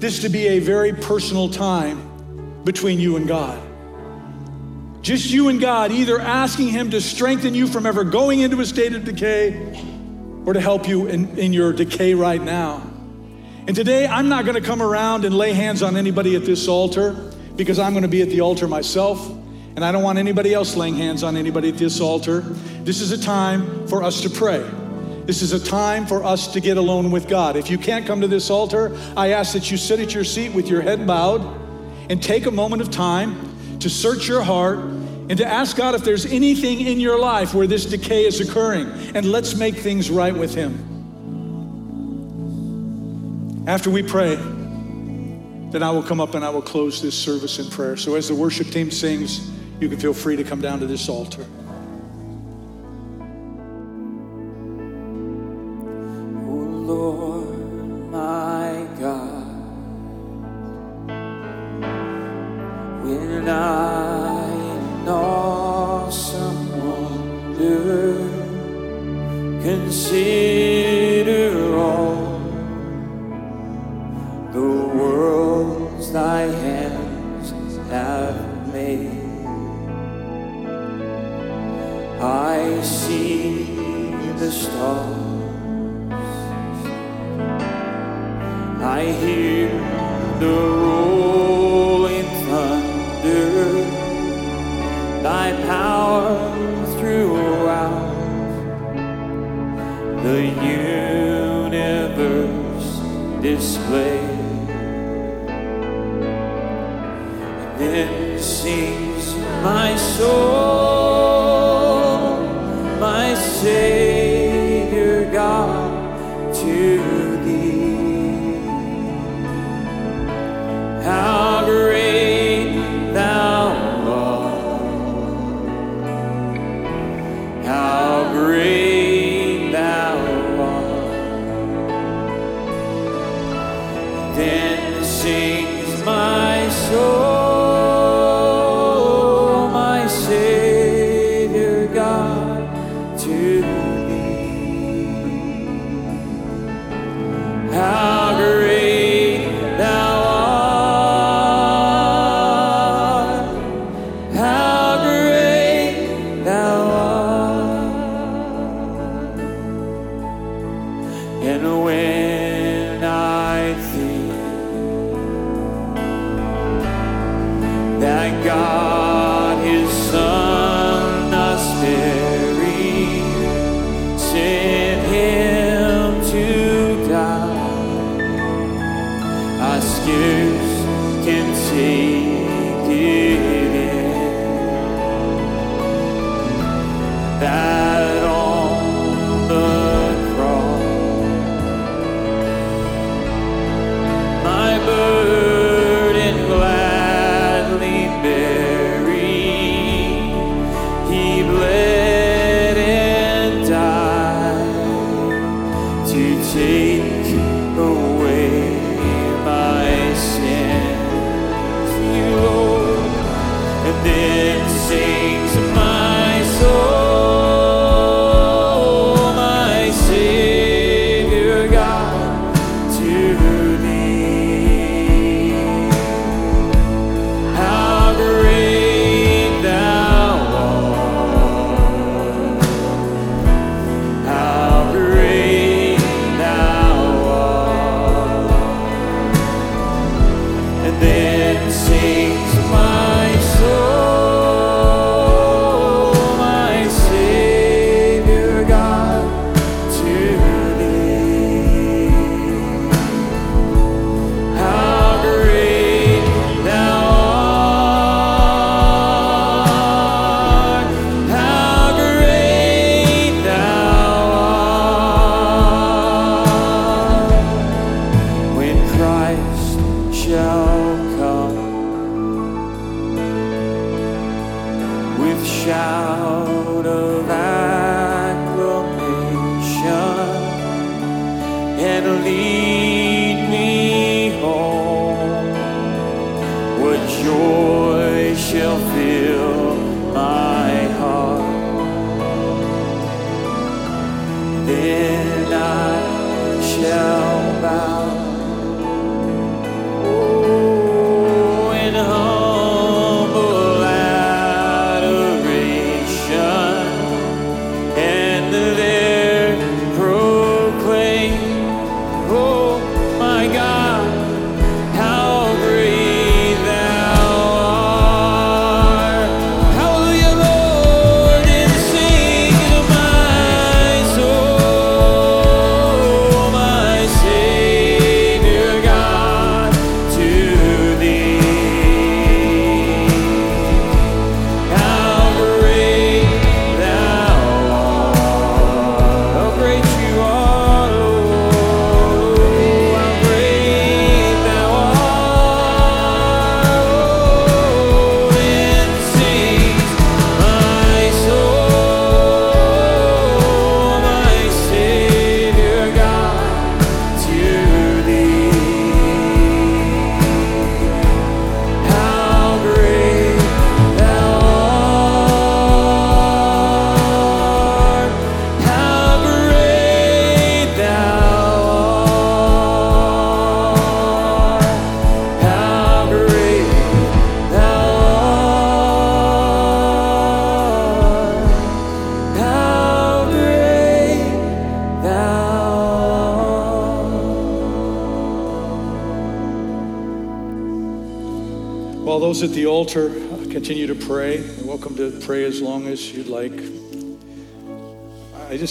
this to be a very personal time between you and God. Just you and God, either asking Him to strengthen you from ever going into a state of decay or to help you in, in your decay right now. And today, I'm not going to come around and lay hands on anybody at this altar because I'm going to be at the altar myself. And I don't want anybody else laying hands on anybody at this altar. This is a time for us to pray. This is a time for us to get alone with God. If you can't come to this altar, I ask that you sit at your seat with your head bowed and take a moment of time to search your heart and to ask God if there's anything in your life where this decay is occurring, and let's make things right with Him. After we pray, then I will come up and I will close this service in prayer. So as the worship team sings, you can feel free to come down to this altar. Take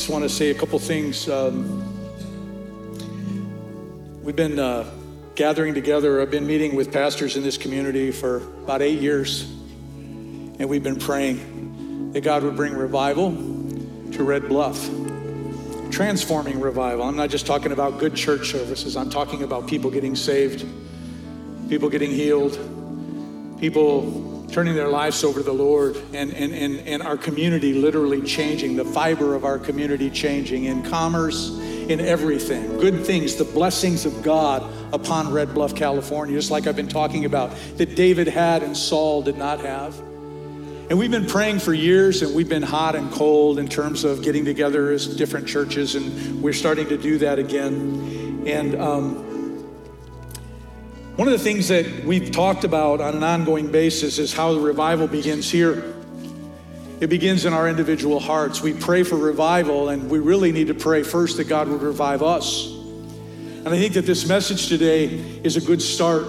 just want to say a couple things. Um, we've been uh, gathering together. I've been meeting with pastors in this community for about eight years, and we've been praying that God would bring revival to Red Bluff. Transforming revival. I'm not just talking about good church services, I'm talking about people getting saved, people getting healed, people turning their lives over to the Lord and, and, and, and our community literally changing, the fiber of our community changing in commerce, in everything. Good things, the blessings of God upon Red Bluff, California, just like I've been talking about, that David had and Saul did not have. And we've been praying for years and we've been hot and cold in terms of getting together as different churches, and we're starting to do that again. And um, one of the things that we've talked about on an ongoing basis is how the revival begins here. It begins in our individual hearts. We pray for revival, and we really need to pray first that God would revive us. And I think that this message today is a good start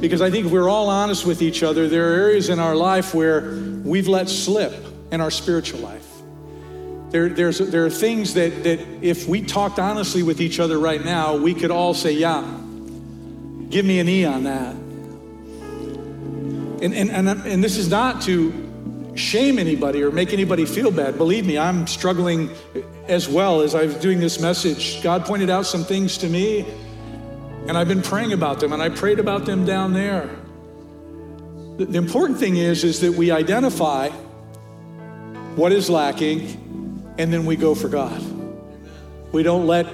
because I think if we're all honest with each other, there are areas in our life where we've let slip in our spiritual life. There, there are things that, that if we talked honestly with each other right now, we could all say, Yeah, Give me an E on that. And, and, and, and this is not to shame anybody or make anybody feel bad. Believe me, I'm struggling as well as I was doing this message. God pointed out some things to me, and I've been praying about them, and I prayed about them down there. The, the important thing is, is that we identify what is lacking, and then we go for God. We don't let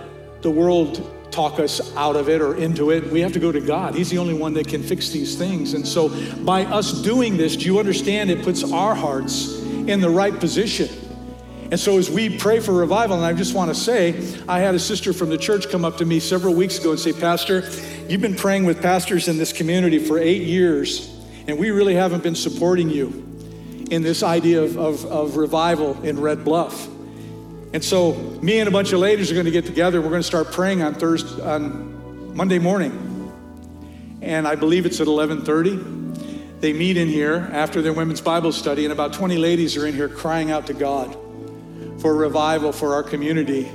the world talk us out of it or into it. We have to go to God. He's the only one that can fix these things. And so, by us doing this, do you understand it puts our hearts in the right position? And so, as we pray for revival, and I just want to say, I had a sister from the church come up to me several weeks ago and say, Pastor, you've been praying with pastors in this community for eight years, and we really haven't been supporting you in this idea of, of, of revival in Red Bluff. And so me and a bunch of ladies are going to get together. We're going to start praying on Thursday, on Monday morning. And I believe it's at 11:30. They meet in here after their women's Bible study, and about 20 ladies are in here crying out to God for revival for our community.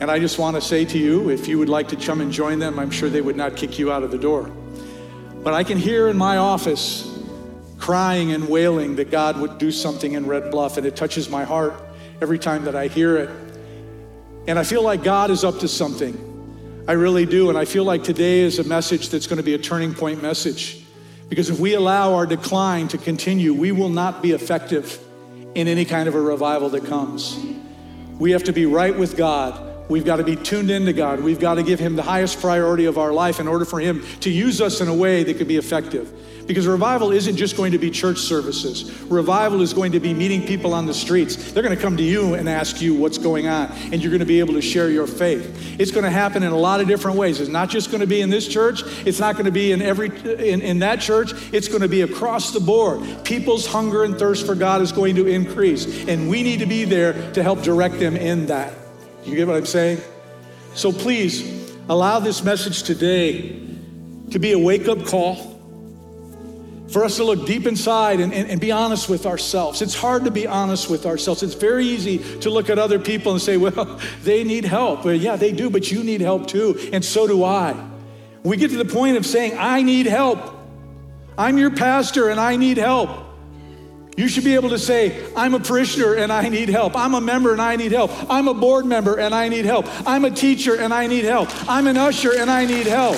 And I just want to say to you, if you would like to come and join them, I'm sure they would not kick you out of the door. But I can hear in my office crying and wailing that God would do something in Red Bluff, and it touches my heart every time that I hear it. And I feel like God is up to something. I really do. And I feel like today is a message that's going to be a turning point message. Because if we allow our decline to continue, we will not be effective in any kind of a revival that comes. We have to be right with God. We've got to be tuned into God. We've got to give Him the highest priority of our life in order for Him to use us in a way that could be effective. Because revival isn't just going to be church services. Revival is going to be meeting people on the streets. They're going to come to you and ask you what's going on, and you're going to be able to share your faith. It's going to happen in a lot of different ways. It's not just going to be in this church. It's not going to be in every in, in that church. It's going to be across the board. People's hunger and thirst for God is going to increase, and we need to be there to help direct them in that. You get what I'm saying? So please allow this message today to be a wake-up call for us to look deep inside and, and, and, be honest with ourselves. It's hard to be honest with ourselves. It's very easy to look at other people and say, well, they need help. Well, yeah, they do, but you need help too, and so do I. We get to the point of saying, I need help. I'm your pastor and I need help. You should be able to say, I'm a parishioner and I need help. I'm a member and I need help. I'm a board member and I need help. I'm a teacher and I need help. I'm an usher and I need help.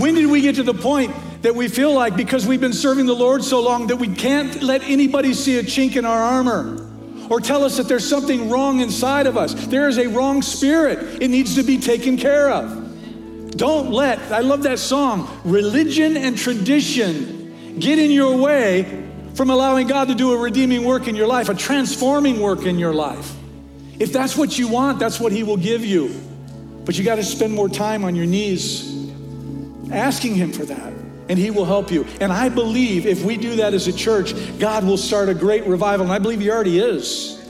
When did we get to the point that we feel like because we've been serving the Lord so long that we can't let anybody see a chink in our armor or tell us that there's something wrong inside of us? There is a wrong spirit, it needs to be taken care of. Don't let, I love that song, religion and tradition get in your way from allowing God to do a redeeming work in your life, a transforming work in your life. If that's what you want, that's what He will give you. But you got to spend more time on your knees asking Him for that. And He will help you. And I believe if we do that as a church, God will start a great revival. And I believe He already is.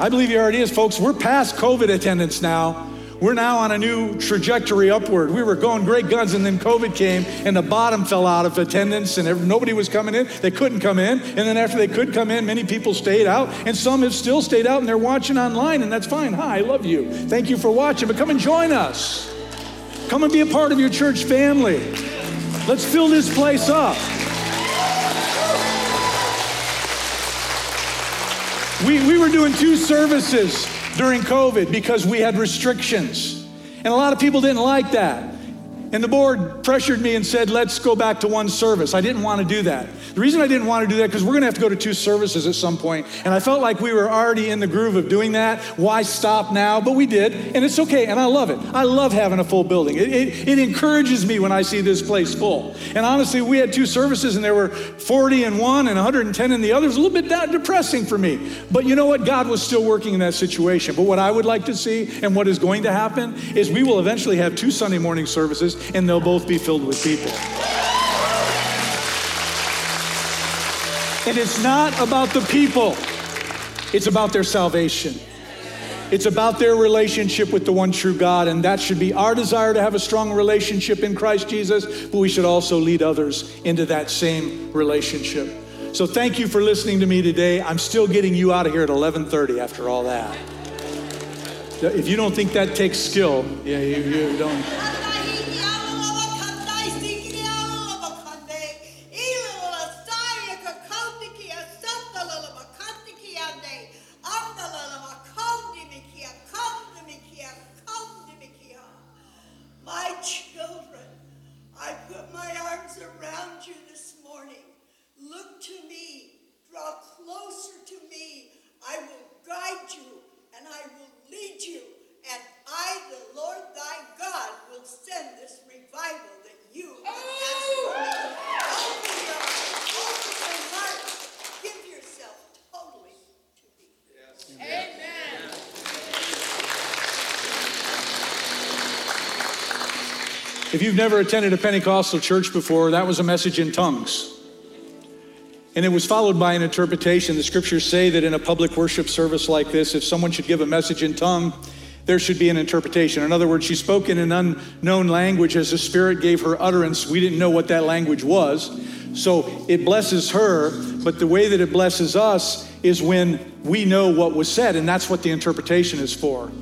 I believe He already is, folks. We're past COVID attendance now. We're now on a new trajectory upward. We were going great guns, and then COVID came, and the bottom fell out of attendance, and nobody was coming in. They couldn't come in. And then after they could come in, many people stayed out, and some have still stayed out, and they're watching online, and that's fine. Hi, I love you. Thank you for watching, but come and join us. Come and be a part of your church family. Let's fill this place up. We, we were doing two services during COVID because we had restrictions. And a lot of people didn't like that. And the board pressured me and said, let's go back to one service. I didn't want to do that. The reason I didn't want to do that, because we're going to have to go to two services at some point. And I felt like we were already in the groove of doing that. Why stop now? But we did. And it's okay. And I love it. I love having a full building. It, it, it encourages me when I see this place full. And honestly, we had two services and there were 40 in one and 110 in the other. It was a little bit depressing for me. But you know what? God was still working in that situation. But what I would like to see and what is going to happen is we will eventually have two Sunday morning services and they'll both be filled with people. And it's not about the people, it's about their salvation. It's about their relationship with the one true God, and that should be our desire to have a strong relationship in Christ Jesus, but we should also lead others into that same relationship. So thank you for listening to me today. I'm still getting you out of here at 11:30 after all that. If you don't think that takes skill, yeah, you, you don't. Never attended a Pentecostal church before, that was a message in tongues. And it was followed by an interpretation. The scriptures say that in a public worship service like this, if someone should give a message in tongue, there should be an interpretation. In other words, she spoke in an unknown language as the Spirit gave her utterance. We didn't know what that language was. So it blesses her, but the way that it blesses us is when we know what was said, and that's what the interpretation is for.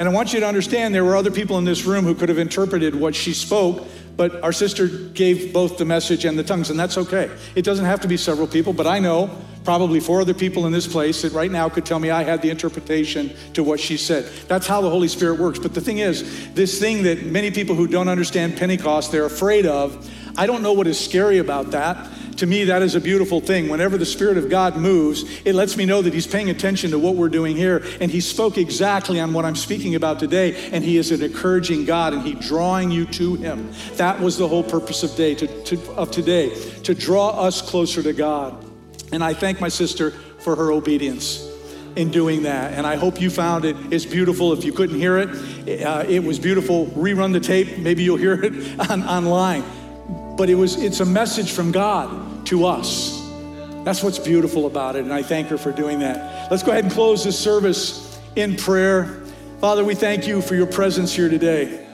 And I want you to understand there were other people in this room who could have interpreted what she spoke, but our sister gave both the message and the tongues, and that's okay. It doesn't have to be several people, but I know probably four other people in this place that right now could tell me I had the interpretation to what she said. That's how the Holy Spirit works. But the thing is, this thing that many people who don't understand Pentecost, they're afraid of, I don't know what is scary about that to me, that is a beautiful thing. Whenever the Spirit of God moves, it lets me know that He's paying attention to what we're doing here. And He spoke exactly on what I'm speaking about today. And He is an encouraging God and He drawing you to Him. That was the whole purpose of, day, to, to, of today, to draw us closer to God. And I thank my sister for her obedience in doing that. And I hope you found it as beautiful. If you couldn't hear it, uh, it was beautiful. Rerun the tape. Maybe you'll hear it on, online. But it was, it's a message from God to us. That's what's beautiful about it, and I thank her for doing that. Let's go ahead and close this service in prayer. Father, we thank you for your presence here today.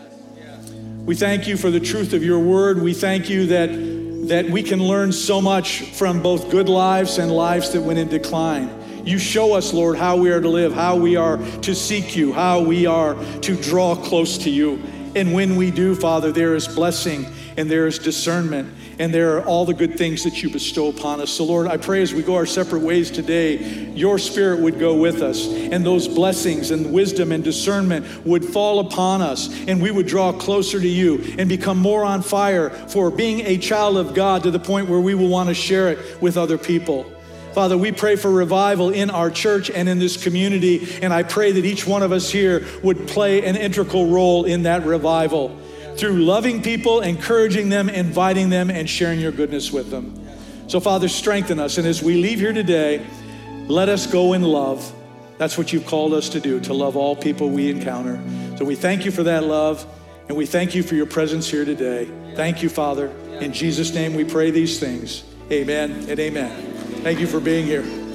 We thank you for the truth of your word. We thank you that, that we can learn so much from both good lives and lives that went in decline. You show us, Lord, how we are to live, how we are to seek you, how we are to draw close to you. And when we do, Father, there is blessing and there is discernment and there are all the good things that you bestow upon us. So, Lord, I pray as we go our separate ways today, your spirit would go with us, and those blessings and wisdom and discernment would fall upon us, and we would draw closer to you and become more on fire for being a child of God to the point where we will want to share it with other people. Father, we pray for revival in our church and in this community, and I pray that each one of us here would play an integral role in that revival through loving people, encouraging them, inviting them, and sharing your goodness with them. So, Father, strengthen us. And as we leave here today, let us go in love. That's what you've called us to do, to love all people we encounter. So we thank you for that love, and we thank you for your presence here today. Thank you, Father. In Jesus' name we pray these things. Amen and amen. Thank you for being here.